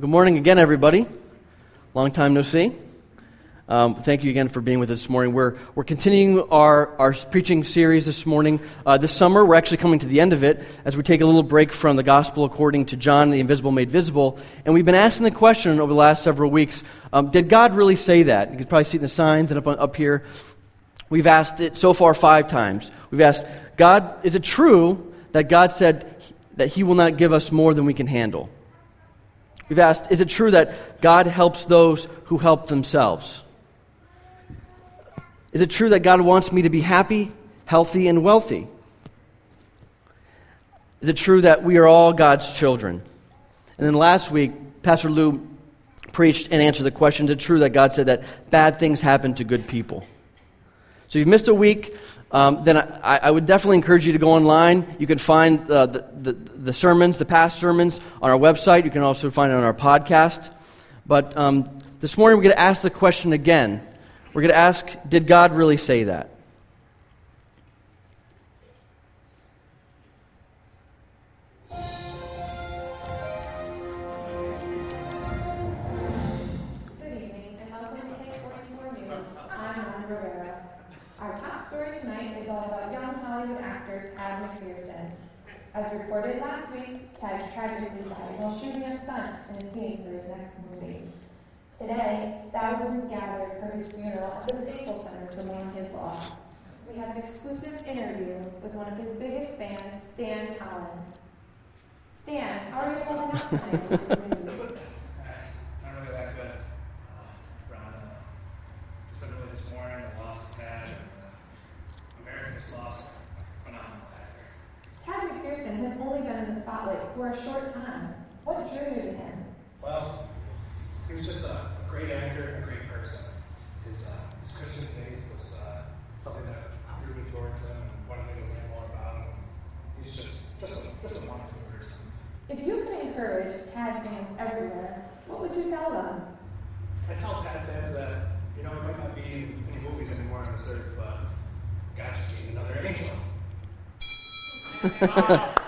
Good morning again, everybody. Long time no see. Um, thank you again for being with us this morning. We're, we're continuing our, our preaching series this morning. Uh, this summer, we're actually coming to the end of it as we take a little break from the gospel according to John, the invisible made visible. And we've been asking the question over the last several weeks um, Did God really say that? You can probably see the signs and up, up here. We've asked it so far five times. We've asked, God, is it true that God said that He will not give us more than we can handle? We've asked, is it true that God helps those who help themselves? Is it true that God wants me to be happy, healthy, and wealthy? Is it true that we are all God's children? And then last week, Pastor Lou preached and answered the question Is it true that God said that bad things happen to good people? So you've missed a week um, then I, I, would definitely encourage you to go online. You can find uh, the, the, the, sermons, the past sermons, on our website. You can also find it on our podcast. But um, this morning we're going to ask the question again. We're going to ask Did God really say that? As reported last week, Ted tragically died while shooting a stunt in a scene for his next movie. Today, thousands gathered for his funeral at the Staples Center to mourn his loss. We have an exclusive interview with one of his biggest fans, Stan Collins. Stan, how are you holding up tonight Not really that good. Uh, it's been really disappointing. The loss is bad. America's lost Tad McPherson has only been in the spotlight for a short time. What drew you to him? Well, he was just a great actor and a great person. His, uh, his Christian faith was uh, something that drew me towards him and wanted me to learn more about him. He's just, just, a, just a wonderful person. If you could encourage Tad fans everywhere, what would you tell them? I tell Tad fans that, you know, it might not be in any movies anymore on this earth, but God just gave another angel.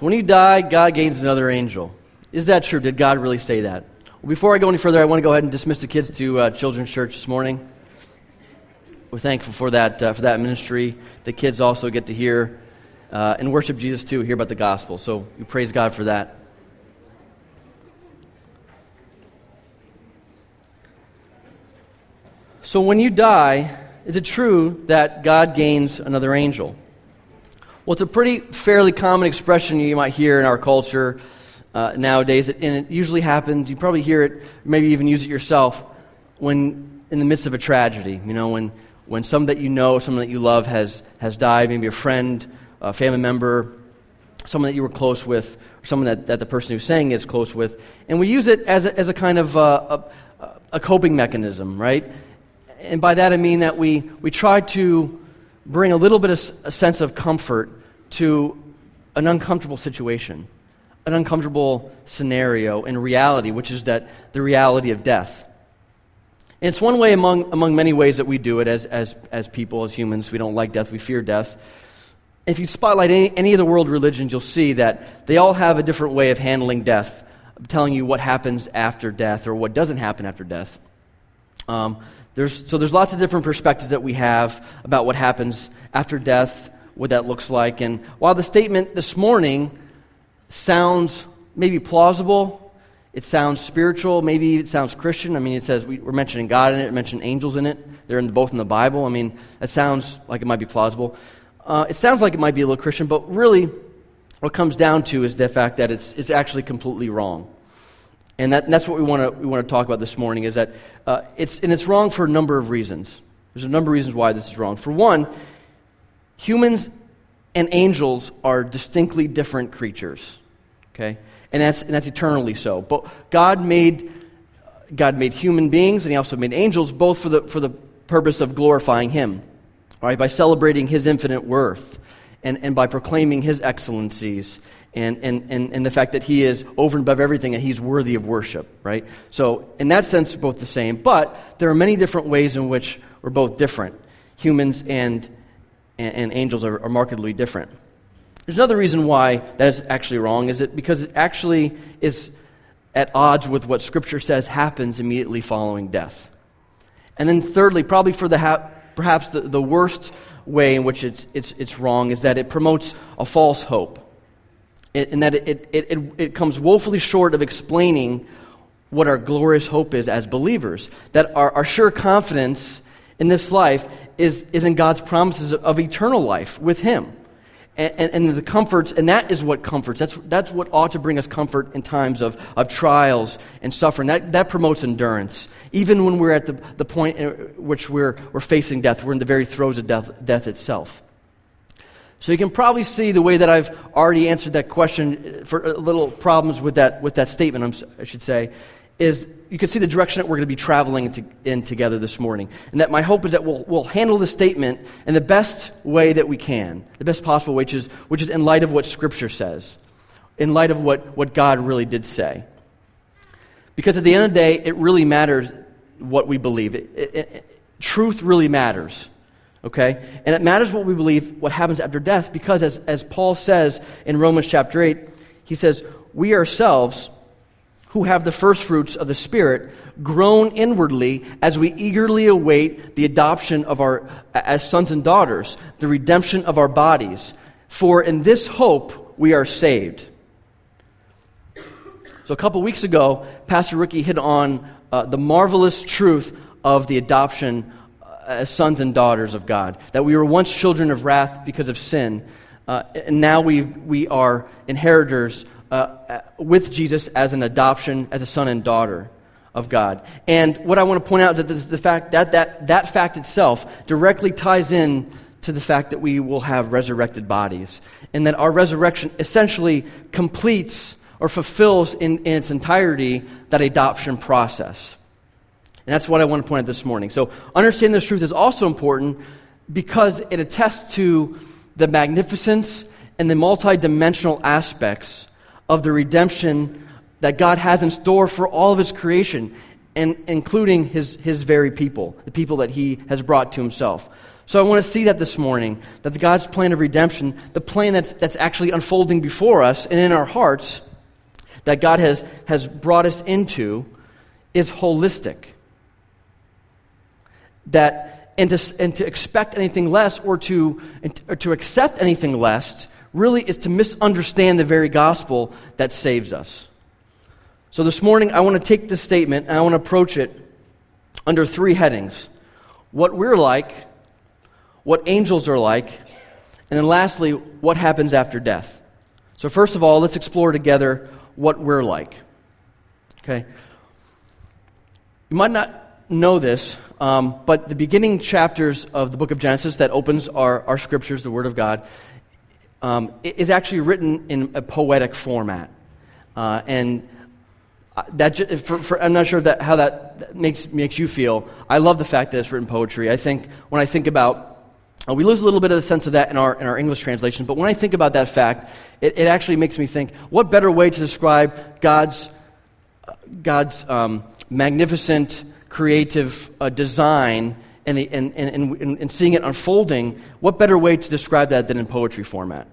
So when you die, God gains another angel. Is that true? Did God really say that? Well, before I go any further, I want to go ahead and dismiss the kids to uh, Children's Church this morning. We're thankful for that, uh, for that ministry. The kids also get to hear uh, and worship Jesus too, hear about the gospel. So we praise God for that. So when you die, is it true that God gains another angel? Well, it's a pretty fairly common expression you might hear in our culture uh, nowadays, and it usually happens. You probably hear it, maybe even use it yourself, when in the midst of a tragedy. You know, when when someone that you know, someone that you love, has has died, maybe a friend, a family member, someone that you were close with, or someone that, that the person who's saying is close with, and we use it as a, as a kind of uh, a, a coping mechanism, right? And by that I mean that we, we try to bring a little bit of a sense of comfort to an uncomfortable situation, an uncomfortable scenario in reality, which is that the reality of death. And it's one way among, among many ways that we do it as, as, as people, as humans. We don't like death, we fear death. If you spotlight any, any of the world religions, you'll see that they all have a different way of handling death, telling you what happens after death or what doesn't happen after death. Um, there's, so there's lots of different perspectives that we have about what happens after death, what that looks like. And while the statement this morning sounds maybe plausible, it sounds spiritual, maybe it sounds Christian. I mean, it says we, are mentioning God in it, mentioning angels in it. They're in, both in the Bible. I mean, that sounds like it might be plausible. Uh, it sounds like it might be a little Christian, but really, what comes down to is the fact that it's, it's actually completely wrong. And, that, and that's what we want to we want to talk about this morning is that uh, it's, and it's wrong for a number of reasons. There's a number of reasons why this is wrong. For one, humans and angels are distinctly different creatures. Okay? And that's, and that's eternally so. But God made, God made human beings and He also made angels both for the, for the purpose of glorifying Him, right? by celebrating His infinite worth and, and by proclaiming His excellencies and, and, and, and the fact that he is over and above everything and he's worthy of worship, right? So, in that sense, both the same. But there are many different ways in which we're both different. Humans and, and, and angels are, are markedly different. There's another reason why that is actually wrong, is it because it actually is at odds with what Scripture says happens immediately following death. And then, thirdly, probably for the ha- perhaps the, the worst way in which it's, it's, it's wrong, is that it promotes a false hope. In that it, it, it, it comes woefully short of explaining what our glorious hope is as believers. That our, our sure confidence in this life is, is in God's promises of eternal life with Him and, and, the comforts, and that is what comforts. That's, that's what ought to bring us comfort in times of, of trials and suffering. That, that promotes endurance. Even when we're at the, the point in which we're, we're facing death, we're in the very throes of death, death itself. So you can probably see the way that I've already answered that question uh, for uh, little problems with that, with that statement, I should say, is you can see the direction that we're going to be traveling in, to, in together this morning. And that my hope is that we'll, we'll handle the statement in the best way that we can, the best possible way, which is, which is in light of what Scripture says, in light of what, what God really did say. Because at the end of the day, it really matters what we believe. It, it, it, truth really matters. Okay? And it matters what we believe, what happens after death, because as, as Paul says in Romans chapter 8, he says, We ourselves who have the first fruits of the Spirit groan inwardly as we eagerly await the adoption of our as sons and daughters, the redemption of our bodies. For in this hope we are saved. So a couple weeks ago, Pastor Ricky hit on uh, the marvelous truth of the adoption as sons and daughters of God. That we were once children of wrath because of sin, uh, and now we, we are inheritors uh, with Jesus as an adoption, as a son and daughter of God. And what I want to point out is that the fact that, that that fact itself directly ties in to the fact that we will have resurrected bodies, and that our resurrection essentially completes or fulfills in, in its entirety that adoption process. And that's what I want to point out this morning. So, understanding this truth is also important because it attests to the magnificence and the multidimensional aspects of the redemption that God has in store for all of his creation, and including his, his very people, the people that he has brought to himself. So I want to see that this morning, that God's plan of redemption, the plan that's, that's actually unfolding before us and in our hearts, that God has, has brought us into, is holistic. That, and to, and to expect anything less or to, or to accept anything less really is to misunderstand the very gospel that saves us. So this morning, I want to take this statement and I want to approach it under three headings what we're like, what angels are like, and then lastly, what happens after death. So, first of all, let's explore together what we're like. Okay? You might not know this, um, but the beginning chapters of the book of Genesis that opens our, our scriptures, the Word of God, um, is actually written in a poetic format. Uh, and uh, that for, for, I'm not sure that, how that makes, makes you feel. I love the fact that it's written poetry. I think when I think about uh, we lose a little bit of the sense of that in our, in our English translation, but when I think about that fact, it, it actually makes me think what better way to describe God's, uh, God's um, magnificent creative uh, design and, the, and, and, and, and seeing it unfolding, what better way to describe that than in poetry format?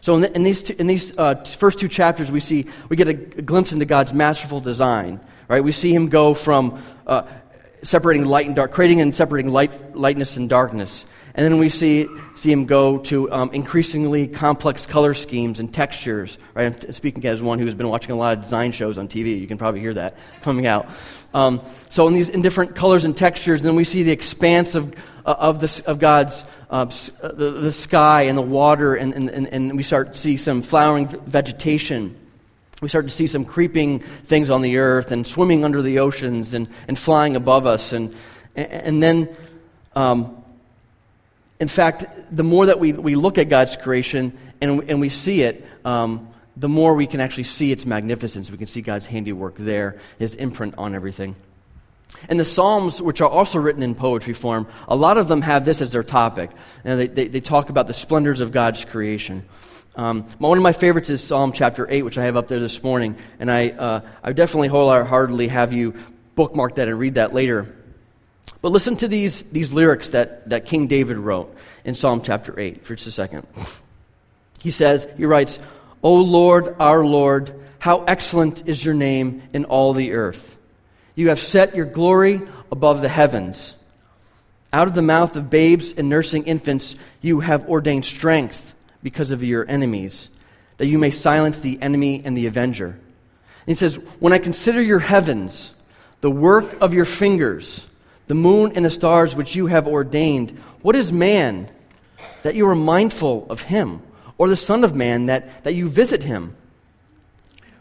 So in, the, in these, two, in these uh, first two chapters, we see we get a, glimpse into God's masterful design. Right? We see Him go from uh, separating light and dark, creating and separating light, lightness and darkness, and then we see, see him go to um, increasingly complex color schemes and textures. Right? I'm speaking as one who has been watching a lot of design shows on TV. You can probably hear that coming out. Um, so in these in different colors and textures, and then we see the expanse of, uh, of, of God's uh, uh, the, the sky and the water, and, and, and we start to see some flowering vegetation. We start to see some creeping things on the earth and swimming under the oceans and, and flying above us. And, and then um, in fact, the more that we, we look at God's creation and, and we see it, um, the more we can actually see its magnificence. We can see God's handiwork there, his imprint on everything. And the Psalms, which are also written in poetry form, a lot of them have this as their topic. And they, they, they talk about the splendors of God's creation. Um, one of my favorites is Psalm chapter 8, which I have up there this morning. And I, uh, I definitely wholeheartedly have you bookmark that and read that later. But listen to these, these lyrics that, that King David wrote in Psalm chapter 8 for just a second. He says, he writes, O Lord, our Lord, how excellent is your name in all the earth. You have set your glory above the heavens. Out of the mouth of babes and nursing infants, you have ordained strength because of your enemies, that you may silence the enemy and the avenger. And he says, When I consider your heavens, the work of your fingers, the moon and the stars which you have ordained, what is man that you are mindful of him, or the Son of Man that, that you visit him?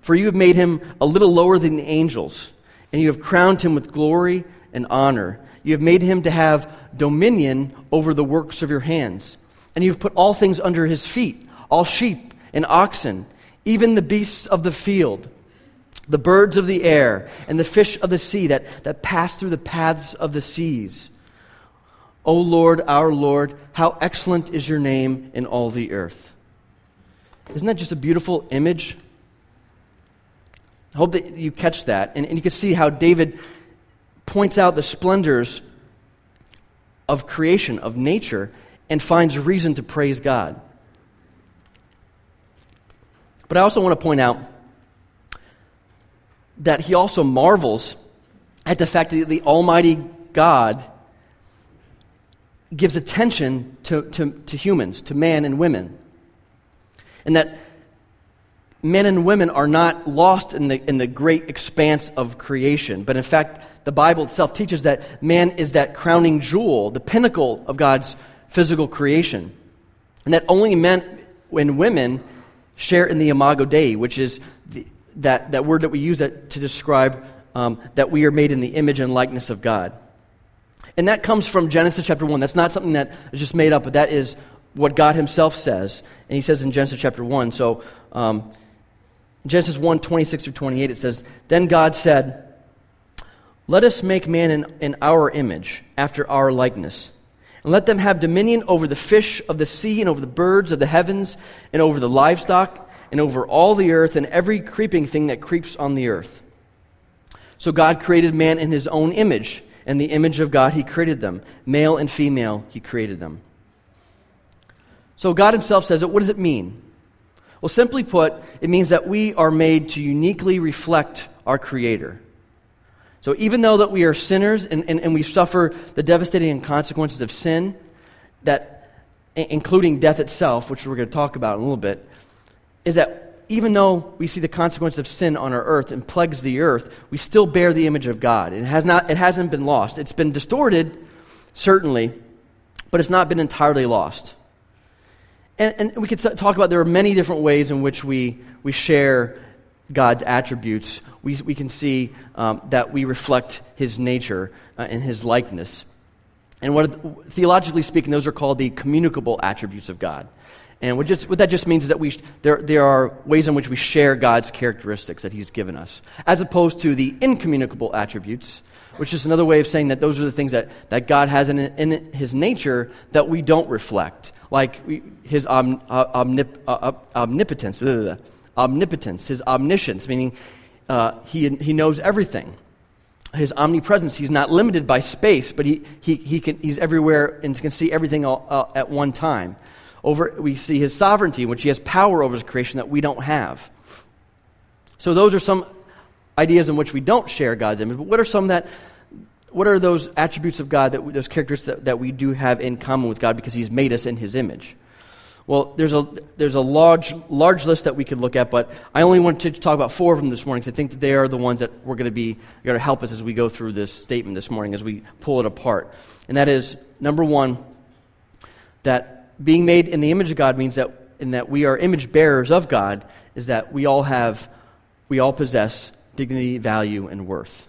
For you have made him a little lower than the angels, and you have crowned him with glory and honor. You have made him to have dominion over the works of your hands. And you have put all things under his feet all sheep and oxen, even the beasts of the field, the birds of the air, and the fish of the sea that, that pass through the paths of the seas. O Lord, our Lord, how excellent is your name in all the earth. Isn't that just a beautiful image? I hope that you catch that. And, and you can see how David points out the splendors of creation, of nature, and finds reason to praise God. But I also want to point out that he also marvels at the fact that the Almighty God gives attention to, to, to humans, to man and women. And that men and women are not lost in the, in the great expanse of creation, but in fact, the Bible itself teaches that man is that crowning jewel, the pinnacle of God's physical creation. And that only men and women share in the imago Dei, which is the, that, that word that we use that, to describe um, that we are made in the image and likeness of God. And that comes from Genesis chapter 1. That's not something that is just made up, but that is what God Himself says. And He says in Genesis chapter 1. So, um, Genesis 1 26 through 28, it says, Then God said, Let us make man in, in our image, after our likeness. And let them have dominion over the fish of the sea, and over the birds of the heavens, and over the livestock, and over all the earth, and every creeping thing that creeps on the earth. So God created man in his own image. In the image of God, he created them. Male and female, he created them. So God himself says it. What does it mean? Well, simply put, it means that we are made to uniquely reflect our Creator. So even though that we are sinners and, and, and we suffer the devastating consequences of sin, that, including death itself, which we're going to talk about in a little bit, is that even though we see the consequence of sin on our earth and plagues the earth, we still bear the image of God. It, has not, it hasn't been lost. It's been distorted, certainly, but it's not been entirely lost. And, and we could talk about there are many different ways in which we, we share God's attributes. We, we can see um, that we reflect his nature uh, and his likeness. And what, theologically speaking, those are called the communicable attributes of God. And what, just, what that just means is that we, there, there are ways in which we share God's characteristics that He's given us, as opposed to the incommunicable attributes, which is another way of saying that those are the things that, that God has in, in His nature that we don't reflect like his omnip, omnip, uh, omnipotence, blah, blah, blah, omnipotence, his omniscience, meaning uh, he, he knows everything. His omnipresence, he's not limited by space, but he, he, he can, he's everywhere and can see everything all, uh, at one time. Over, we see his sovereignty, in which he has power over his creation that we don't have. So those are some ideas in which we don't share God's image. But what are some that what are those attributes of God, that, those characters that, that we do have in common with God because He's made us in His image? Well, there's a, there's a large, large list that we could look at, but I only wanted to talk about four of them this morning because I think that they are the ones that we're going to be going to help us as we go through this statement this morning, as we pull it apart. And that is, number one, that being made in the image of God means that in that we are image bearers of God is that we all have, we all possess dignity, value, and worth.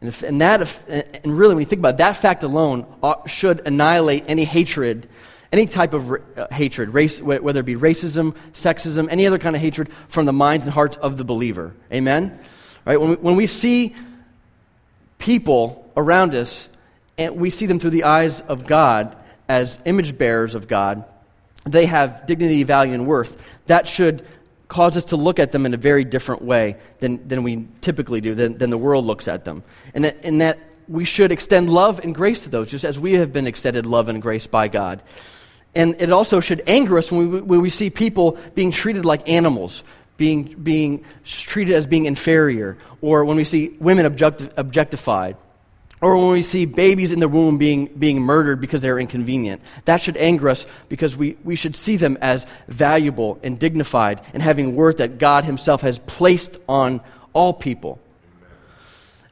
And, if, and, that, if, and really, when you think about it, that fact alone ought, should annihilate any hatred, any type of uh, hatred, race, whether it be racism, sexism, any other kind of hatred from the minds and hearts of the believer. Amen? Right? When we, when we see people around us and we see them through the eyes of God as image bearers of God, they have dignity, value, and worth. That should cause us to look at them in a very different way than, than we typically do, than, than the world looks at them. And that, and that we should extend love and grace to those, just as we have been extended love and grace by God. And it also should anger us when we, when we see people being treated like animals, being, being treated as being inferior, or when we see women objecti- objectified, or when we see babies in the womb being, being murdered because they're inconvenient. That should anger us because we, we should see them as valuable and dignified and having worth that God Himself has placed on all people.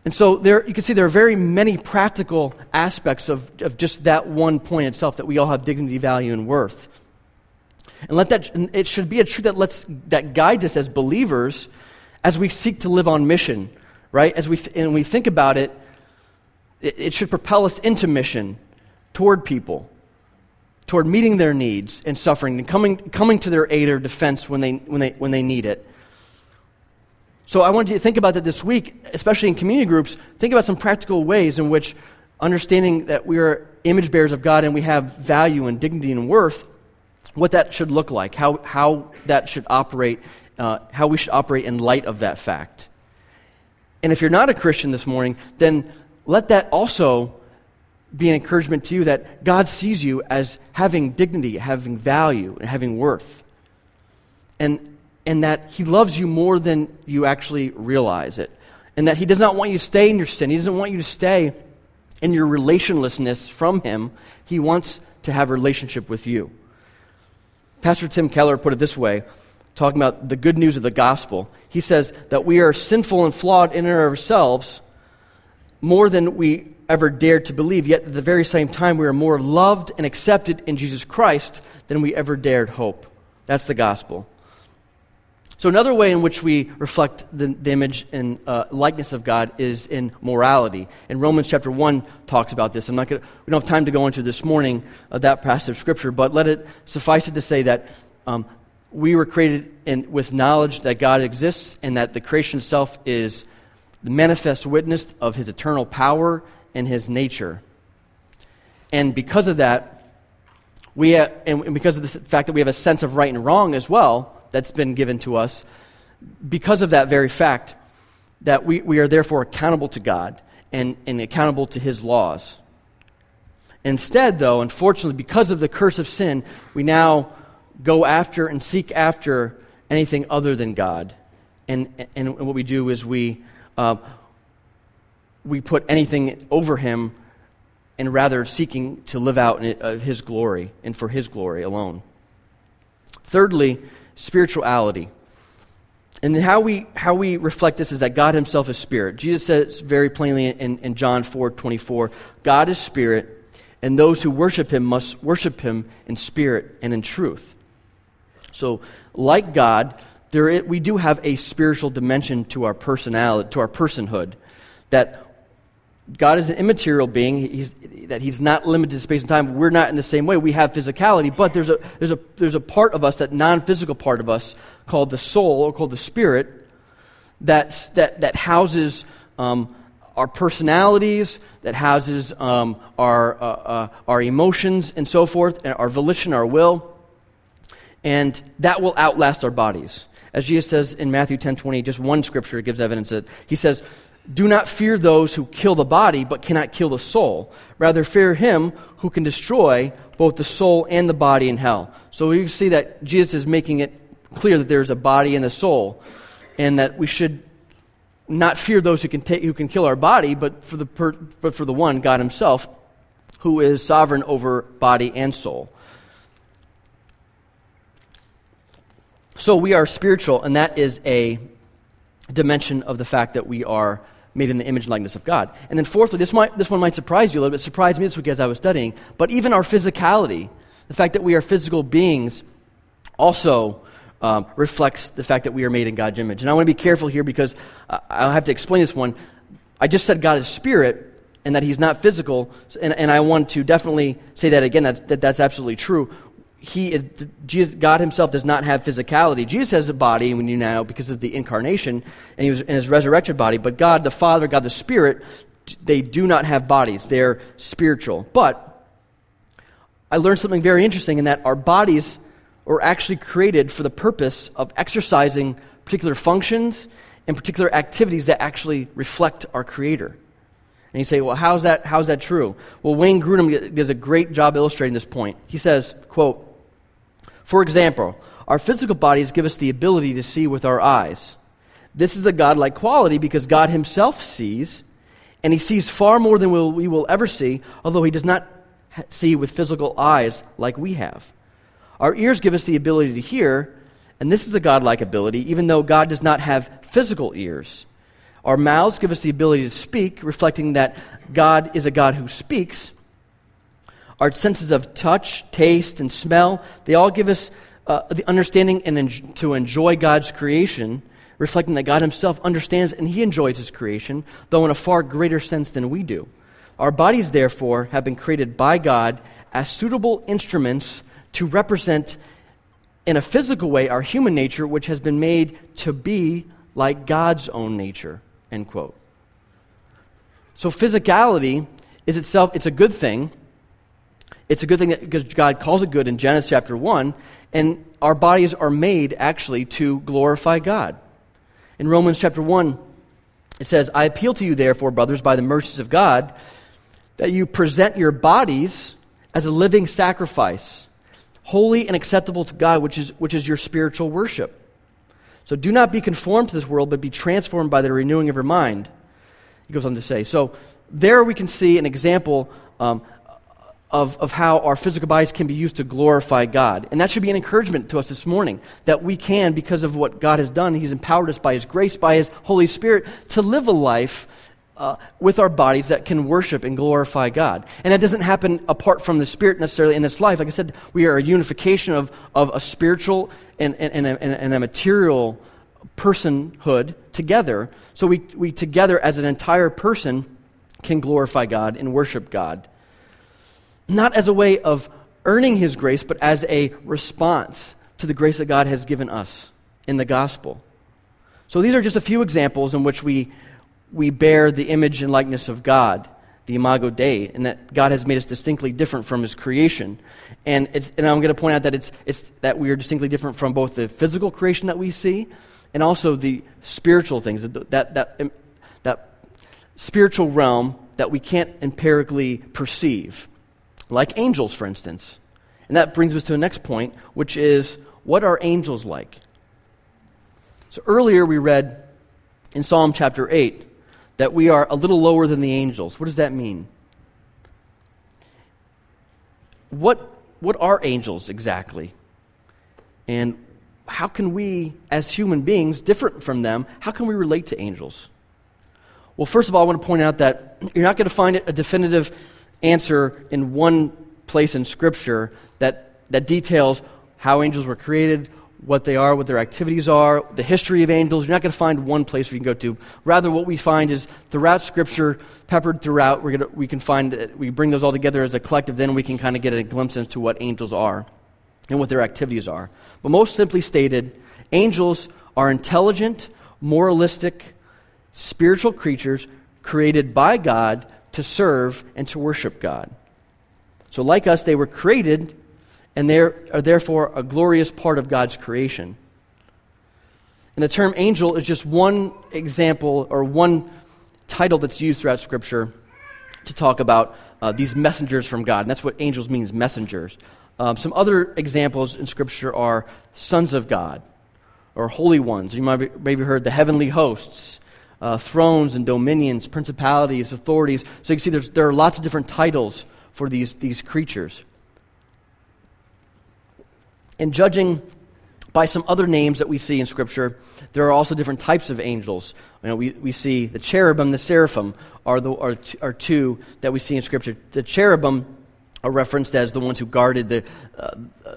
And so there, you can see there are very many practical aspects of, of just that one point itself that we all have dignity, value, and worth. And let that, it should be a truth that, lets, that guides us as believers as we seek to live on mission, right? As we, th- and we think about it, it, it should propel us into mission toward people, toward meeting their needs and suffering, and coming, coming to their aid or defense when they, when they, when they need it. So I want you to think about that this week, especially in community groups. Think about some practical ways in which understanding that we are image bearers of God and we have value and dignity and worth, what that should look like, how, how that should operate, uh, how we should operate in light of that fact. And if you're not a Christian this morning, then let that also be an encouragement to you that God sees you as having dignity, having value, and having worth. And and that He loves you more than you actually realize it. And that He does not want you to stay in your sin. He doesn't want you to stay in your relationlessness from Him. He wants to have a relationship with you. Pastor Tim Keller put it this way, talking about the good news of the gospel. He says that we are sinful and flawed in and of ourselves more than we ever dared to believe, yet at the very same time, we are more loved and accepted in Jesus Christ than we ever dared hope. That's the gospel. So, another way in which we reflect the, the image and uh, likeness of God is in morality. And Romans chapter 1 talks about this. I'm not gonna, we don't have time to go into this morning uh, that passage of Scripture, but let it suffice it to say that um, we were created in, with knowledge that God exists and that the creation itself is the manifest witness of His eternal power and His nature. And because of that, we have, and because of the fact that we have a sense of right and wrong as well, that's been given to us because of that very fact that we, we are therefore accountable to God and, and accountable to His laws. Instead, though, unfortunately, because of the curse of sin, we now go after and seek after anything other than God. And, and what we do is we, uh, we put anything over Him and rather seeking to live out in, uh, His glory and for His glory alone. Thirdly, spirituality. And how we, how we reflect this is that God himself is spirit. Jesus says very plainly in, in John 4 24, God is spirit, and those who worship him must worship him in spirit and in truth. So, like God, there, we do have a spiritual dimension to our personality, to our personhood, that God is an immaterial being, he's, that He's not limited to space and time. We're not in the same way. We have physicality, but there's a, there's a, there's a part of us, that non physical part of us, called the soul or called the spirit, that, that, that houses um, our personalities, that houses um, our, uh, uh, our emotions and so forth, and our volition, our will. And that will outlast our bodies. As Jesus says in Matthew 10 20, just one scripture gives evidence that he says, do not fear those who kill the body, but cannot kill the soul. Rather, fear him who can destroy both the soul and the body in hell. So you see that Jesus is making it clear that there's a body and a soul, and that we should not fear those who can, who can kill our body, but for, the per, but for the one, God Himself, who is sovereign over body and soul. So we are spiritual, and that is a dimension of the fact that we are made in the image and likeness of God. And then, fourthly, this, might, this one might surprise you a little bit, surprised me this week as I was studying, but even our physicality, the fact that we are physical beings, also um, reflects the fact that we are made in God's image. And I want to be careful here because I'll have to explain this one. I just said God is spirit and that he's not physical, and, and I want to definitely say that again, that, that that's absolutely true he is, Jesus, God himself does not have physicality. Jesus has a body, we know because of the incarnation, and he was in his resurrected body. But God the Father, God the Spirit, they do not have bodies. They're spiritual. But I learned something very interesting in that our bodies were actually created for the purpose of exercising particular functions and particular activities that actually reflect our Creator. And you say, well, how's that, how's that true? Well, Wayne Grudem does a great job illustrating this point. He says, quote, For example, our physical bodies give us the ability to see with our eyes. This is a godlike quality because God himself sees, and he sees far more than we'll, we will ever see, although he does not see with physical eyes like we have. Our ears give us the ability to hear, and this is a godlike ability, even though God does not have physical ears. Our mouths give us the ability to speak, reflecting that God is a God who speaks. Our senses of touch, taste, and smell, they all give us uh, the understanding and en- to enjoy God's creation, reflecting that God Himself understands and He enjoys His creation, though in a far greater sense than we do. Our bodies, therefore, have been created by God as suitable instruments to represent, in a physical way, our human nature, which has been made to be like God's own nature. End quote. So physicality is itself, it's a good thing. It's a good thing because God calls it good in Genesis chapter 1, and our bodies are made actually to glorify God. In Romans chapter 1, it says, I appeal to you, therefore, brothers, by the mercies of God, that you present your bodies as a living sacrifice, holy and acceptable to God, which is, which is your spiritual worship. So do not be conformed to this world, but be transformed by the renewing of your mind. He goes on to say. So there we can see an example um, of, of how our physical bodies can be used to glorify God. And that should be an encouragement to us this morning that we can, because of what God has done, He's empowered us by His grace, by His Holy Spirit, to live a life uh, with our bodies that can worship and glorify God. And that doesn't happen apart from the Spirit necessarily in this life. Like I said, we are a unification of, of a spiritual and, and, and, a, and a material personhood together. So we, we together as an entire person can glorify God and worship God. Not as a way of earning His grace, but as a response to the grace that God has given us in the gospel. So these are just a few examples in which we we bear the image and likeness of God, the Imago Dei, and that God has made us distinctly different from His creation. And, and I'm going to point out that it's, it's that we are distinctly different from both the physical creation that we see and also the spiritual things, that, that, that, that spiritual realm that we can't empirically perceive, like angels, for instance. And that brings us to the next point, which is what are angels like? So earlier we read in Psalm chapter 8 that we are a little lower than the angels. What does that mean? What, what are angels exactly? And how can we, as human beings, different from them, how can we relate to angels? Well, first of all, I want to point out that you're not going to find it a definitive answer in one place in Scripture that, that details how angels were created, what they are, what their activities are, the history of angels. You're not going to find one place we can go to. Rather, what we find is throughout Scripture, peppered throughout, we're gonna, we can find, we bring those all together as a collective, then we can kind of get a glimpse into what angels are and what their activities are. But most simply stated, angels are intelligent, moralistic, spiritual creatures created by God to serve and to worship God. So, like us, they were created and they are therefore a glorious part of God's creation. And the term angel is just one example or one title that's used throughout Scripture to talk about uh, these messengers from God. And that's what angels means, messengers. Um, some other examples in Scripture are sons of God or holy ones. You might have maybe heard the heavenly hosts, uh, thrones and dominions, principalities, authorities. So you can see there are lots of different titles for these, these creatures. And judging by some other names that we see in Scripture, there are also different types of angels. You know, we, we see the cherubim, the seraphim are, the, are, are two that we see in Scripture. The cherubim are referenced as the ones who guarded the, uh,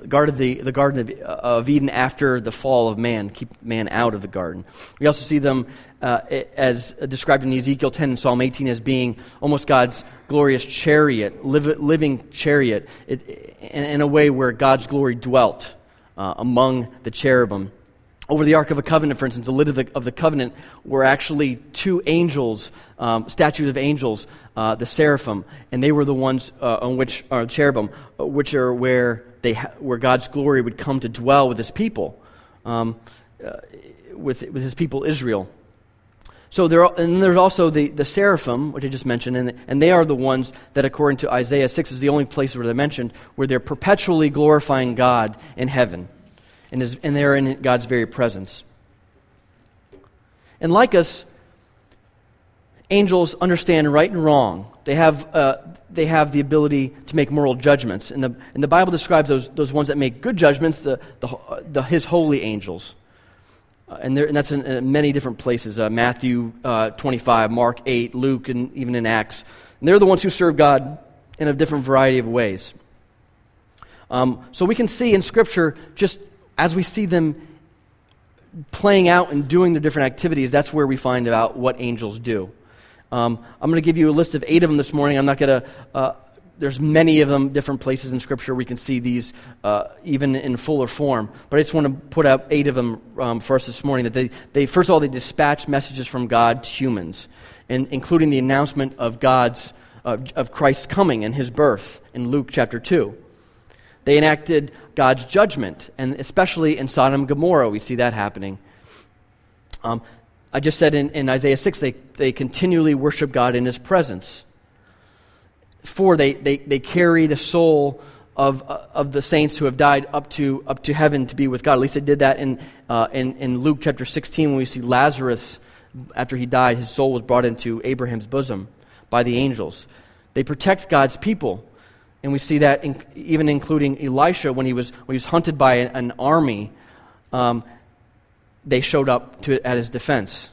guarded the, the Garden of, uh, of, Eden after the fall of man, keep man out of the garden. We also see them uh, as described in Ezekiel 10 and Psalm 18 as being almost God's glorious chariot, living chariot, it, in, a way where God's glory dwelt uh, among the cherubim. Over the Ark of the Covenant, for instance, the lid of the, of the covenant were actually two angels, um, statues of angels, uh, the seraphim, and they were the ones uh, on which are uh, cherubim, uh, which are where they ha- where God's glory would come to dwell with His people, um, with with His people Israel. So there, are, and there's also the, the seraphim, which I just mentioned, and, and they are the ones that, according to Isaiah 6, is the only place where they're mentioned, where they're perpetually glorifying God in heaven, and, is, and they're in God's very presence. And like us, angels understand right and wrong. They have, uh, they have the ability to make moral judgments. And the, and the Bible describes those, those ones that make good judgments, the, the, the his holy angels. Uh, and, there, and, that's in, in, many different places uh, Matthew uh, 25, Mark 8, Luke, and even in Acts. And they're the ones who serve God in a different variety of ways. Um, so we can see in Scripture, just as we see them playing out and doing their different activities, that's where we find out what angels do. Um, I'm going to give you a list of eight of them this morning. I'm not going to uh, there's many of them, different places in Scripture we can see these uh, even in fuller form. But I just want to put out eight of them um, for us this morning. That they, they, first of all, they dispatch messages from God to humans, and, including the announcement of God's uh, of Christ's coming and His birth in Luke chapter two. They enacted God's judgment, and especially in Sodom and Gomorrah, we see that happening. Um, I just said in, in Isaiah 6, they, they continually worship God in His presence. Four, they, they, they carry the soul of, of the saints who have died up to, up to heaven to be with God. At least they did that in, uh, in, in Luke chapter 16 when we see Lazarus, after he died, his soul was brought into Abraham's bosom by the angels. They protect God's people. And we see that in, even including Elisha when he was, when he was hunted by an, an army, um, they showed up to, at his defense.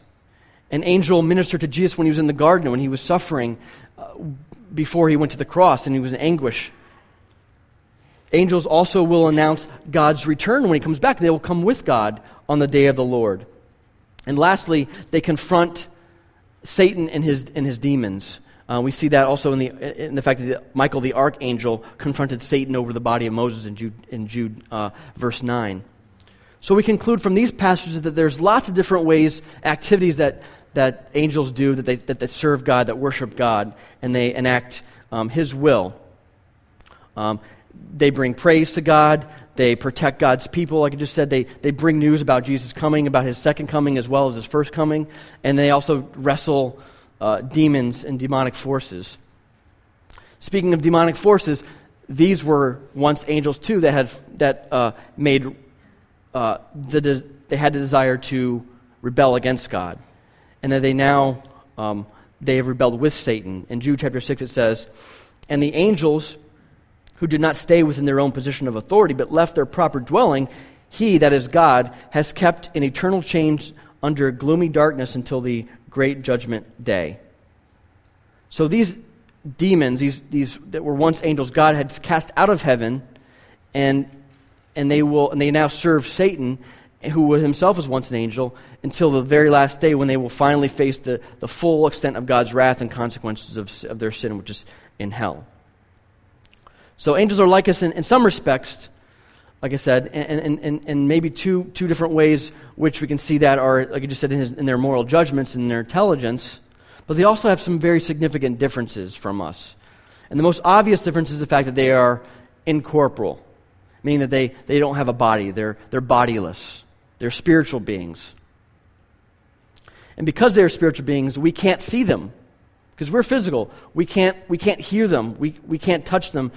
An angel ministered to Jesus when he was in the garden, when he was suffering. Uh, before he went to the cross and he was in anguish. Angels also will announce God's return when he comes back. They will come with God on the day of the Lord. And lastly, they confront Satan and his, and his demons. Uh, we see that also in the, in the fact that Michael the archangel confronted Satan over the body of Moses in Jude, in Jude uh, verse 9. So we conclude from these passages that there's lots of different ways, activities that that angels do, that they, that they serve God, that worship God, and they enact um, His will. Um, they bring praise to God. They protect God's people. Like I just said, they, they bring news about Jesus coming, about his second coming as well as his first coming. And they also wrestle uh, demons and demonic forces. Speaking of demonic forces, these were once angels too that had that uh, made uh, the de- they had the desire to rebel against God and that they now um, they have rebelled with Satan. In Jude chapter 6 it says, And the angels who did not stay within their own position of authority, but left their proper dwelling, he, that is God, has kept in eternal chains under gloomy darkness until the great judgment day. So these demons, these, these that were once angels, God had cast out of heaven, and, and, they, will, and they now serve Satan, who himself was once an angel, until the very last day when they will finally face the, the full extent of God's wrath and consequences of, of their sin, which is in hell. So angels are like us in, in some respects, like I said, and, and, and, maybe two, two different ways which we can see that are, like I just said, in, his, in their moral judgments and their intelligence, but they also have some very significant differences from us. And the most obvious difference is the fact that they are incorporeal, meaning that they, they don't have a body, they're, they're bodiless. They're spiritual beings. And because they're spiritual beings, we can't see them because we're physical. We can't, we can't hear them, we, we can't touch them.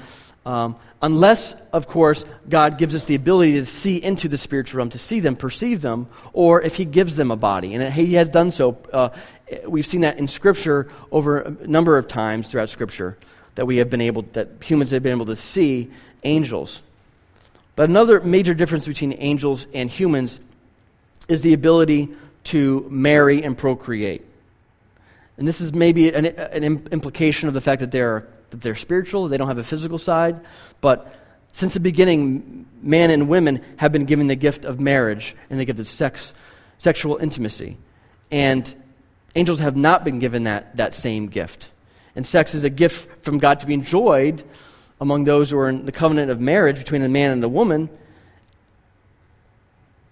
Um, unless, of course, God gives us the ability to see into the spiritual realm, to see them, perceive them, or if He gives them a body. And He has done so. Uh, we've seen that in Scripture over a number of times throughout Scripture that we have been able, that humans have been able to see angels. But another major difference between angels and humans is the ability to marry and procreate. And this is maybe an, an implication of the fact that they're, that they're spiritual, they don't have a physical side. But since the beginning, man and women have been given the gift of marriage and the gift of sex, sexual intimacy. And angels have not been given that, that same gift. And sex is a gift from God to be enjoyed among those who are in the covenant of marriage between a man and a woman.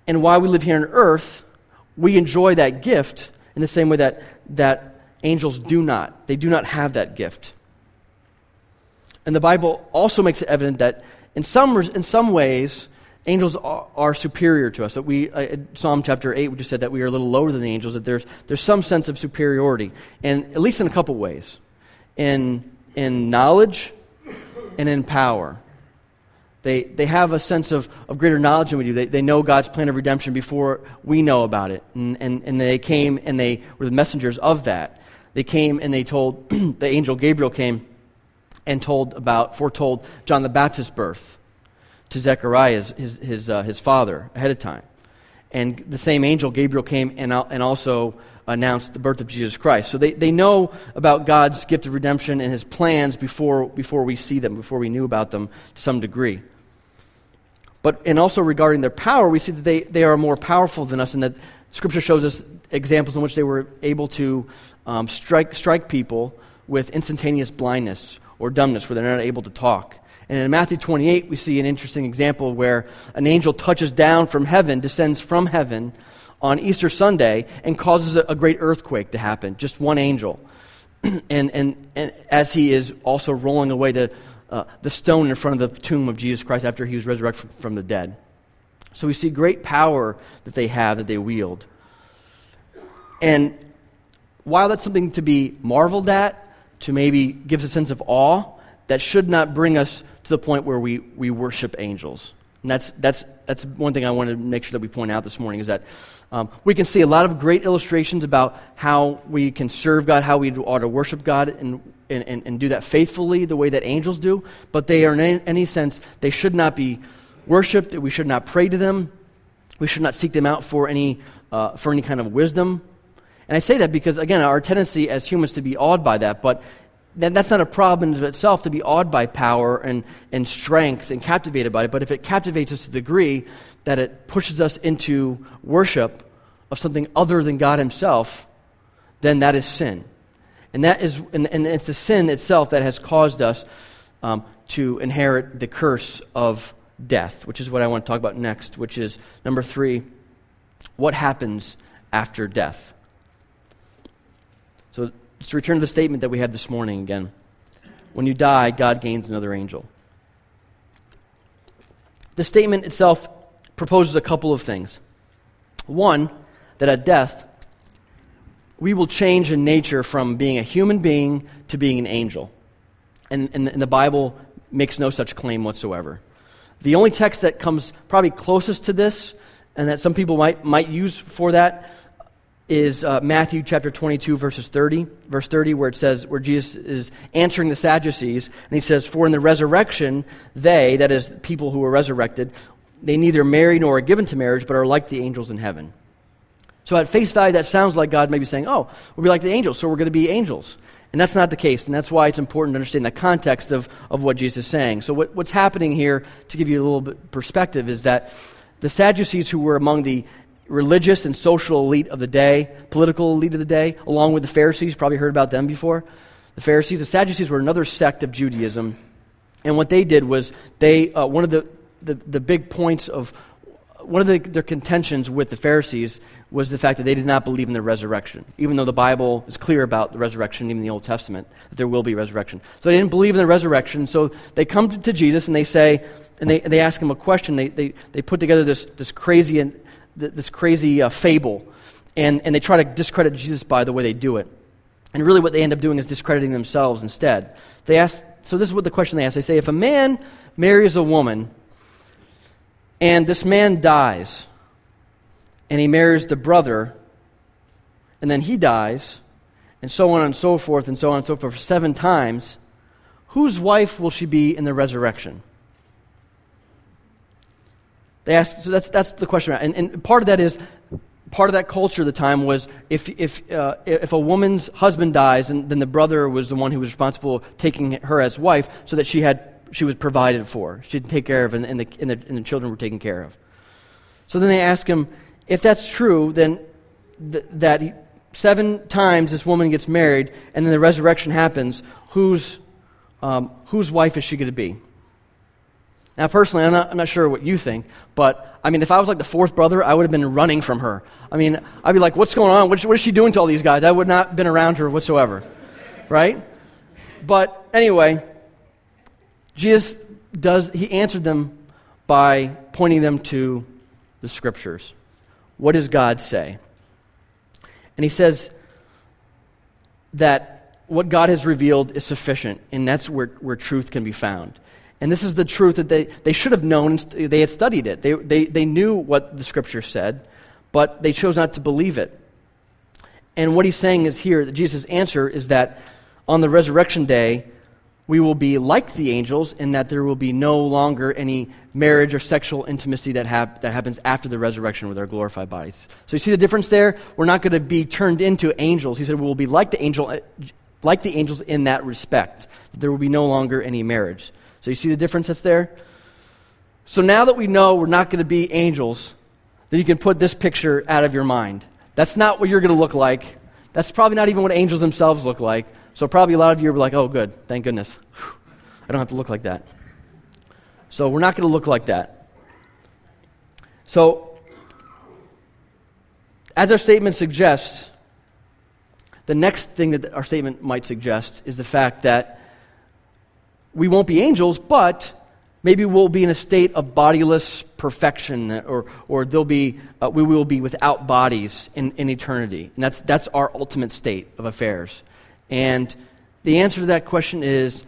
And while we live here on earth, we enjoy that gift in the same way that, that angels do not. They do not have that gift. And the Bible also makes it evident that in some, in some ways, angels are, are superior to us. That we, uh, Psalm chapter 8, we just said that we are a little lower than the angels, that there's, there's some sense of superiority, and at least in a couple ways in, in knowledge and in power. They, they have a sense of, of greater knowledge than we do. They, they know God's plan of redemption before we know about it. And, and, and they came and they were the messengers of that. They came and they told, the angel Gabriel came and told about, foretold John the Baptist's birth to Zechariah, his, his, uh, his father, ahead of time. And the same angel, Gabriel, came and, and also announced the birth of Jesus Christ. So they, they know about God's gift of redemption and his plans before, before we see them, before we knew about them to some degree. But, and also regarding their power, we see that they, they are more powerful than us, and that Scripture shows us examples in which they were able to um, strike, strike people with instantaneous blindness or dumbness, where they're not able to talk. And in Matthew 28, we see an interesting example where an angel touches down from heaven, descends from heaven on Easter Sunday, and causes a, great earthquake to happen. Just one angel. and, and, and as he is also rolling away the, uh, the stone in front of the tomb of Jesus Christ after he was resurrected from the dead. So we see great power that they have, that they wield. And while that's something to be marveled at, to maybe gives a sense of awe, that should not bring us to the point where we, we worship angels. And that's, that's, that's one thing I want to make sure that we point out this morning is that um, we can see a lot of great illustrations about how we can serve God, how we ought to worship God, and, and, and do that faithfully the way that angels do. But they are, in any sense, they should not be worshiped. We should not pray to them. We should not seek them out for any, uh, for any kind of wisdom. And I say that because, again, our tendency as humans to be awed by that, but that's not a problem in itself to be awed by power and, and strength and captivated by it. But if it captivates us to the degree that it pushes us into worship of something other than God Himself, then that is sin. And, that is, and, and it's the sin itself that has caused us um, to inherit the curse of death, which is what I want to talk about next, which is number three what happens after death? Just to return to the statement that we had this morning again. When you die, God gains another angel. The statement itself proposes a couple of things. One, that at death, we will change in nature from being a human being to being an angel. And, and, and the Bible makes no such claim whatsoever. The only text that comes probably closest to this, and that some people might, might use for that, is uh, Matthew chapter 22, verses 30, verse 30, where it says, where Jesus is answering the Sadducees, and he says, For in the resurrection, they, that is, people who are resurrected, they neither marry nor are given to marriage, but are like the angels in heaven. So at face value, that sounds like God may be saying, Oh, we'll be like the angels, so we're going to be angels. And that's not the case, and that's why it's important to understand the context of, of what Jesus is saying. So, what, what's happening here, to give you a little bit perspective, is that the Sadducees, who were among the religious and social elite of the day, political elite of the day, along with the Pharisees. Probably heard about them before. The Pharisees, the Sadducees were another sect of Judaism. And what they did was they, uh, one of the, the, the, big points of, one of the, their contentions with the Pharisees was the fact that they did not believe in the resurrection, even though the Bible is clear about the resurrection, even in the Old Testament, that there will be resurrection. So they didn't believe in the resurrection. So they come to, Jesus and they say, and they, they ask him a question. They, they, they put together this, this crazy and this crazy uh, fable, and, and they try to discredit Jesus by the way they do it. And really, what they end up doing is discrediting themselves instead. They ask, so this is what the question they ask. They say, if a man marries a woman, and this man dies, and he marries the brother, and then he dies, and so on and so forth, and so on and so forth, seven times, whose wife will she be in the resurrection? They ask, so that's, that's the question. And, and part of that is, part of that culture at the time was if, if, uh, if a woman's husband dies, and then the brother was the one who was responsible taking her as wife so that she, had, she was provided for. She'd take care of, and, and, the, and, the, and the children were taken care of. So then they ask him, if that's true, then th- that seven times this woman gets married, and then the resurrection happens, whose, um, whose wife is she going to be? Now, personally, I'm not, I'm not sure what you think, but I mean, if I was like the fourth brother, I would have been running from her. I mean, I'd be like, what's going on? What is, what is she doing to all these guys? I would not have been around her whatsoever. Right? But anyway, Jesus does, he answered them by pointing them to the scriptures. What does God say? And he says that what God has revealed is sufficient, and that's where, where truth can be found. And this is the truth that they, they should have known. They had studied it. They, they, they knew what the scripture said, but they chose not to believe it. And what he's saying is here that Jesus' answer is that on the resurrection day, we will be like the angels in that there will be no longer any marriage or sexual intimacy that, hap- that happens after the resurrection with our glorified bodies. So you see the difference there? We're not going to be turned into angels. He said we will be like the angel, like the angels in that respect. There will be no longer any marriage. So you see the difference that's there? So now that we know we're not going to be angels, then you can put this picture out of your mind. That's not what you're going to look like. That's probably not even what angels themselves look like. So probably a lot of you are like, oh, good, thank goodness. I don't have to look like that. So we're not going to look like that. So, as our statement suggests, the next thing that our statement might suggest is the fact that we won't be angels, but maybe we'll be in a state of bodiless perfection, or, or there'll be, uh, we will be without bodies in, in eternity. And that's, that's our ultimate state of affairs. And the answer to that question is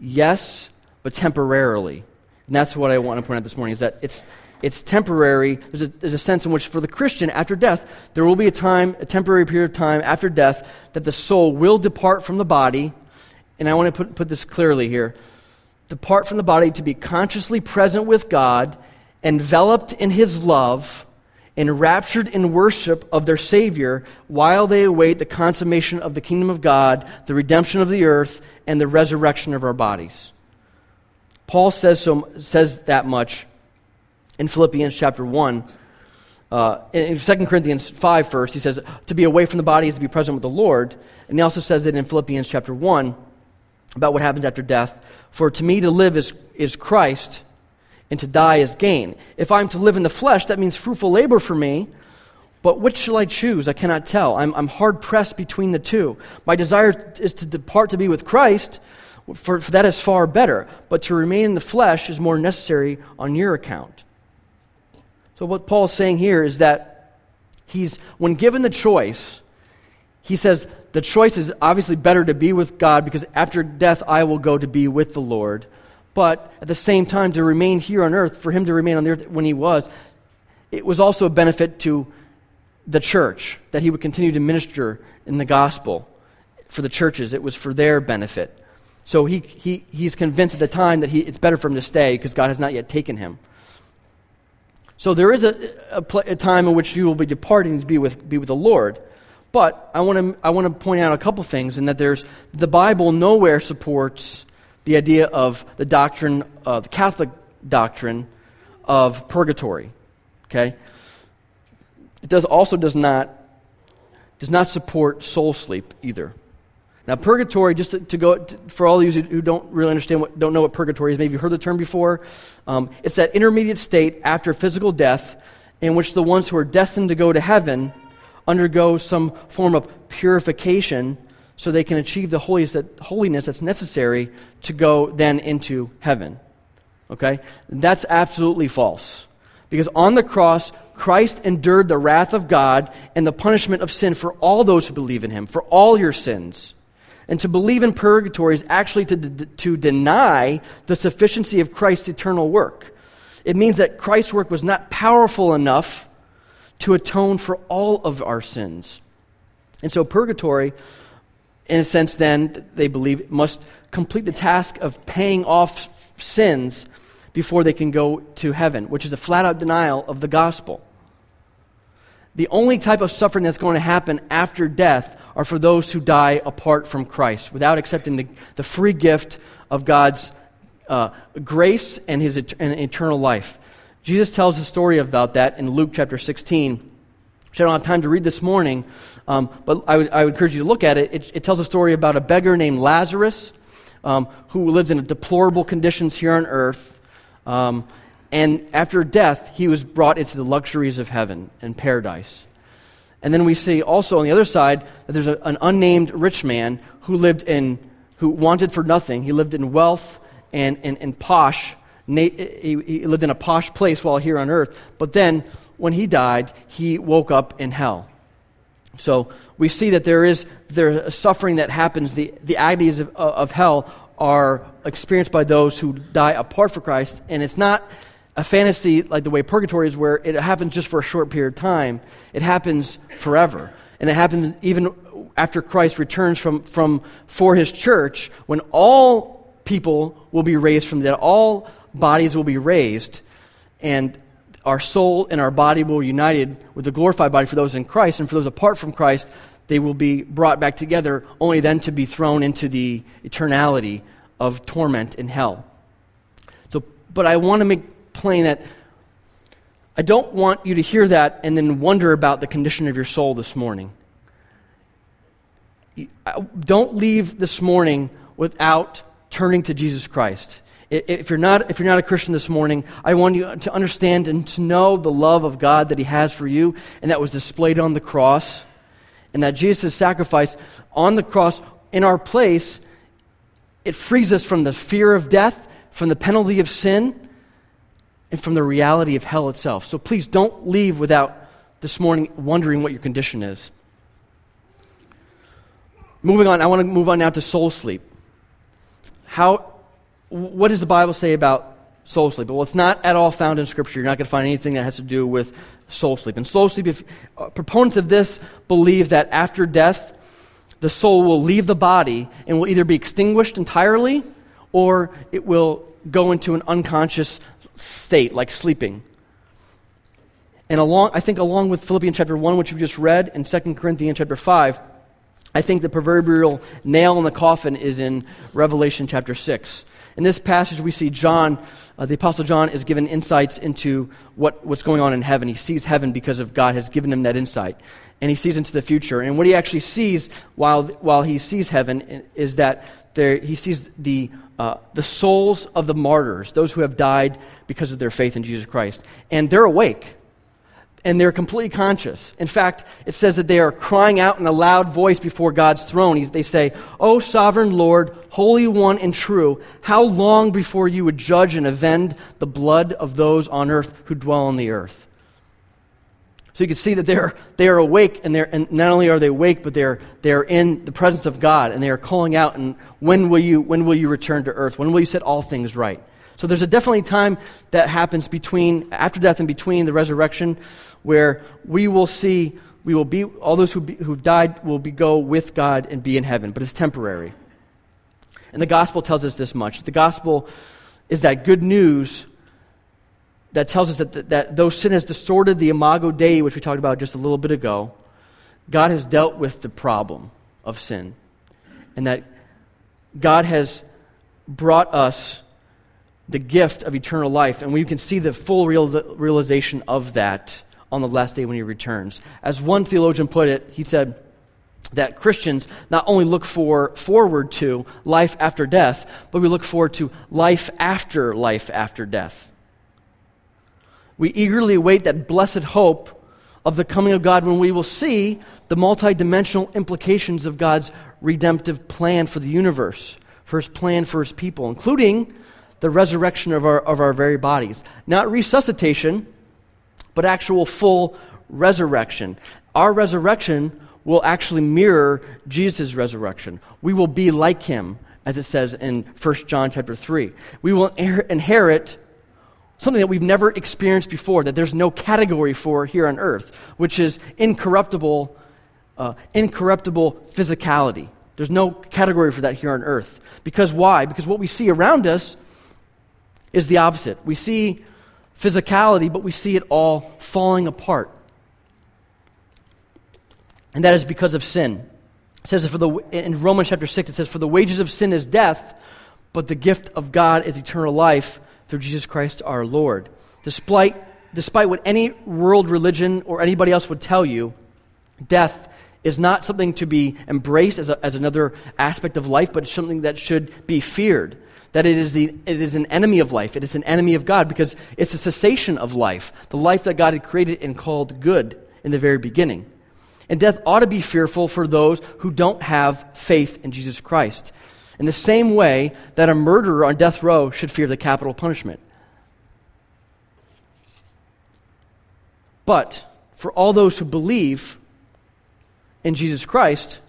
yes, but temporarily. And that's what I want to point out this morning is that it's, it's temporary. There's a, there's a sense in which, for the Christian, after death, there will be a time, a temporary period of time after death, that the soul will depart from the body. And I want to put, put this clearly here depart from the body to be consciously present with God, enveloped in His love enraptured in worship of their Savior while they await the consummation of the kingdom of God, the redemption of the earth, and the resurrection of our bodies. Paul says, so, says that much in Philippians chapter 1. Uh, in 2 Corinthians 5 first, he says, to be away from the body is to be present with the Lord. And he also says it in Philippians chapter 1 about what happens after death. For to me to live is, is Christ, and to die is gain. If I'm to live in the flesh, that means fruitful labor for me. But which shall I choose? I cannot tell. I'm, I'm hard pressed between the two. My desire is to depart to be with Christ, for, for that is far better. But to remain in the flesh is more necessary on your account. So, what Paul's saying here is that he's, when given the choice, he says, the choice is obviously better to be with God because after death I will go to be with the Lord but at the same time, to remain here on earth, for him to remain on the earth when he was, it was also a benefit to the church that he would continue to minister in the gospel for the churches. It was for their benefit. So he, he, he's convinced at the time that he, it's better for him to stay because God has not yet taken him. So there is a, a, a, time in which he will be departing to be with, be with the Lord. But I want to I want to point out a couple things, and that there's the Bible nowhere supports the idea of the doctrine, of the Catholic doctrine of purgatory. Okay? It does also does not, does not support soul sleep either. Now, purgatory, just to, to go to, for all you who don't really understand, what, don't know what purgatory is, maybe you've heard the term before. Um, it's that intermediate state after physical death in which the ones who are destined to go to heaven undergo some form of purification so they can achieve the holiness that's necessary to go then into heaven. Okay? That's absolutely false. Because on the cross, Christ endured the wrath of God and the punishment of sin for all those who believe in him, for all your sins. And to believe in purgatory is actually to, de- to deny the sufficiency of Christ's eternal work. It means that Christ's work was not powerful enough to atone for all of our sins. And so, purgatory in a sense, then, they believe, must complete the task of paying off sins before they can go to heaven, which is a flat out denial of the gospel. The only type of suffering that's going to happen after death are for those who die apart from Christ, without accepting the, the free gift of God's uh, grace and his et- and eternal life. Jesus tells a story about that in Luke chapter 16, which I don't have time to read this morning, um, but I would, I would encourage you to look at it. it. It tells a story about a beggar named Lazarus um, who lives in deplorable conditions here on earth. Um, and after death, he was brought into the luxuries of heaven and paradise. And then we see also on the other side that there's a, an unnamed rich man who lived in, who wanted for nothing. He lived in wealth and, and, and posh he, lived in a posh place while here on earth, but then when he died, he woke up in hell. So we see that there is there suffering that happens. The, the agonies of, of hell are experienced by those who die apart from Christ, and it's not a fantasy like the way purgatory is, where it happens just for a short period of time. It happens forever, and it happens even after Christ returns from, from for His church, when all people will be raised from the dead, all bodies will be raised, and our soul and our body will be united with the glorified body for those in Christ, and for those apart from Christ, they will be brought back together, only then to be thrown into the eternality of torment in hell. So, but I want to make plain that I don't want you to hear that and then wonder about the condition of your soul this morning. Don't leave this morning without turning to Jesus Christ. If you're, not, if you're not a Christian this morning, I want you to understand and to know the love of God that He has for you and that was displayed on the cross, and that Jesus' sacrifice on the cross in our place, it frees us from the fear of death, from the penalty of sin, and from the reality of hell itself. So please don't leave without this morning wondering what your condition is. Moving on, I want to move on now to soul sleep. How what does the Bible say about soul sleep? Well, it's not at all found in Scripture. You're not going to find anything that has to do with soul sleep. And soul sleep, if, uh, proponents of this believe that after death, the soul will leave the body and will either be extinguished entirely or it will go into an unconscious state, like sleeping. And along, I think along with Philippians chapter 1, which we just read, and 2 Corinthians chapter 5, I think the proverbial nail in the coffin is in Revelation chapter 6. In this passage, we see John, uh, the Apostle John, is given insights into what, what's going on in heaven. He sees heaven because of God has given him that insight. And he sees into the future. And what he actually sees while, while he sees heaven is that there, he sees the, uh, the souls of the martyrs, those who have died because of their faith in Jesus Christ. And they're awake and they're completely conscious. In fact, it says that they are crying out in a loud voice before God's throne. They say, O sovereign Lord, Holy One and true, how long before you would judge and avenge the blood of those on earth who dwell on the earth? So you can see that they're, they are awake, and, they're, and not only are they awake, but they're, they're in the presence of God, and they are calling out, and when will, you, when will you return to earth? When will you set all things right? So there's a definitely time that happens between, after death and between the resurrection, where we will see, we will be, all those who be, who've died will be, go with God and be in heaven, but it's temporary. And the gospel tells us this much. The gospel is that good news that tells us that, that, that though sin has distorted the imago Dei, which we talked about just a little bit ago, God has dealt with the problem of sin. And that God has brought us the gift of eternal life. And we can see the full real, realization of that on the last day when he returns. As one theologian put it, he said that Christians not only look for forward to life after death, but we look forward to life after life after death. We eagerly await that blessed hope of the coming of God when we will see the multidimensional implications of God's redemptive plan for the universe, for his plan for his people, including the resurrection of our, of our very bodies. Not resuscitation, but actual full resurrection. Our resurrection will actually mirror Jesus' resurrection. We will be like him, as it says in 1 John chapter 3. We will inherit something that we've never experienced before, that there's no category for here on earth, which is incorruptible, uh, incorruptible physicality. There's no category for that here on earth. Because why? Because what we see around us is the opposite. We see physicality, but we see it all falling apart. And that is because of sin. It says for the, in Romans chapter 6, it says, For the wages of sin is death, but the gift of God is eternal life through Jesus Christ our Lord. Despite, despite what any world religion or anybody else would tell you, death is not something to be embraced as, a, as another aspect of life, but it's something that should be feared that it is, the, it is an enemy of life. It is an enemy of God because it's a cessation of life, the life that God had created and called good in the very beginning. And death ought to be fearful for those who don't have faith in Jesus Christ. In the same way that a murderer on death row should fear the capital punishment. But for all those who believe in Jesus Christ,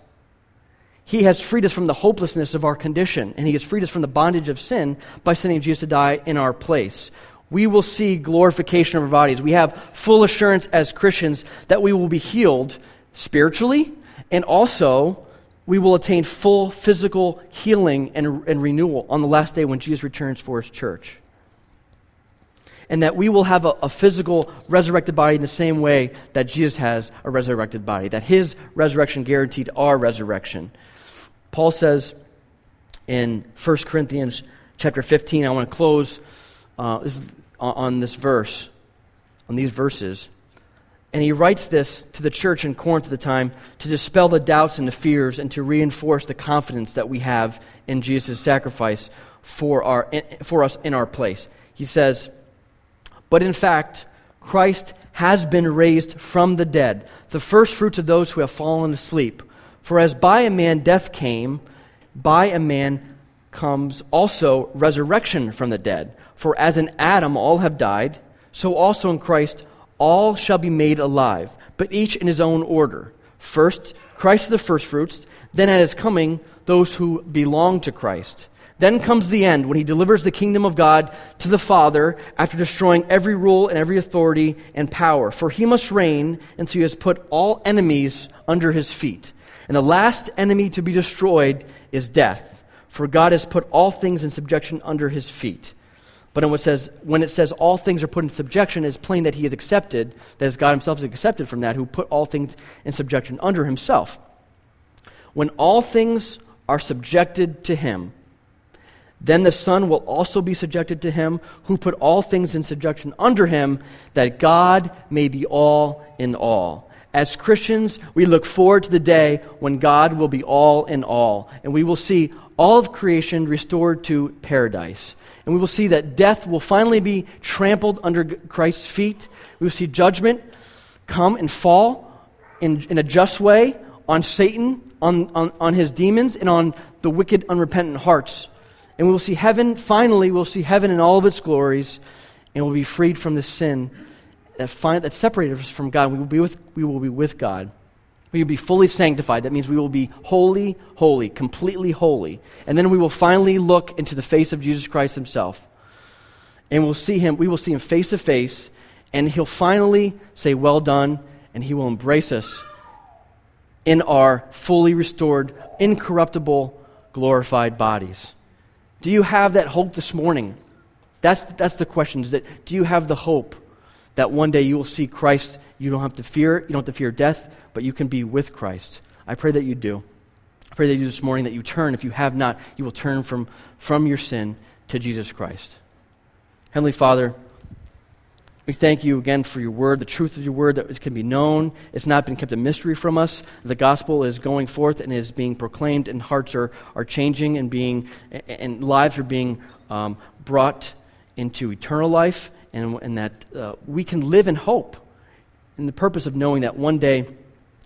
he has freed us from the hopelessness of our condition, and He has freed us from the bondage of sin by sending Jesus to die in our place. We will see glorification of our bodies. We have full assurance as Christians that we will be healed spiritually, and also we will attain full physical healing and, and renewal on the last day when Jesus returns for His church and that we will have a, a, physical resurrected body in the same way that Jesus has a resurrected body, that his resurrection guaranteed our resurrection. Paul says in 1 Corinthians chapter 15, I want to close uh, this on this verse, on these verses. And he writes this to the church in Corinth at the time to dispel the doubts and the fears and to reinforce the confidence that we have in Jesus' sacrifice for, our, for us in our place. He says, But in fact, Christ has been raised from the dead, the first fruits of those who have fallen asleep. For as by a man death came, by a man comes also resurrection from the dead. For as in Adam all have died, so also in Christ all shall be made alive, but each in his own order. First, Christ is the firstfruits, then at his coming, those who belong to Christ. Then comes the end when he delivers the kingdom of God to the Father after destroying every rule and every authority and power. For he must reign until he has put all enemies under his feet. And the last enemy to be destroyed is death, for God has put all things in subjection under his feet. But when it says, when it says all things are put in subjection, it's plain that he is accepted, that God himself is accepted from that, who put all things in subjection under himself. When all things are subjected to him, then the Son will also be subjected to him, who put all things in subjection under him, that God may be all in all. As Christians, we look forward to the day when God will be all in all, and we will see all of creation restored to paradise. And we will see that death will finally be trampled under Christ's feet. We will see judgment come and fall in, in a just way on Satan, on, on, on his demons, and on the wicked, unrepentant hearts. And we will see heaven, finally, we'll see heaven in all of its glories, and we'll be freed from this sin that, find, that separated us from God. We will, be with, we will be with God. We will be fully sanctified. That means we will be holy, holy, completely holy. And then we will finally look into the face of Jesus Christ himself. And we'll see him, we will see him face to face, and he'll finally say, Well done, and he will embrace us in our fully restored, incorruptible, glorified bodies. Do you have that hope this morning? That's, that's the question. Is that, do you have the hope? That one day you will see Christ. You don't have to fear, you don't have to fear death, but you can be with Christ. I pray that you do. I pray that you do this morning that you turn. If you have not, you will turn from, from your sin to Jesus Christ. Heavenly Father, we thank you again for your word, the truth of your word that can be known. It's not been kept a mystery from us. The gospel is going forth and is being proclaimed, and hearts are, are changing and being and lives are being um, brought into eternal life and, and that uh, we can live in hope in the purpose of knowing that one day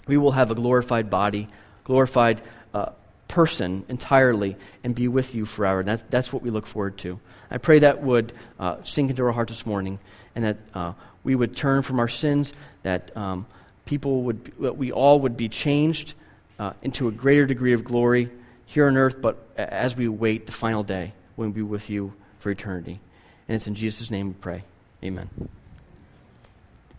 we will have a glorified body, glorified uh, person entirely, and be with you forever. That's, that's what we look forward to. I pray that would uh, sink into our heart this morning, and that uh, we would turn from our sins, that um, people would, that we all would be changed uh, into a greater degree of glory here on earth, but as we wait the final day when we be with you for eternity. And it's in Jesus' name we pray. Amen.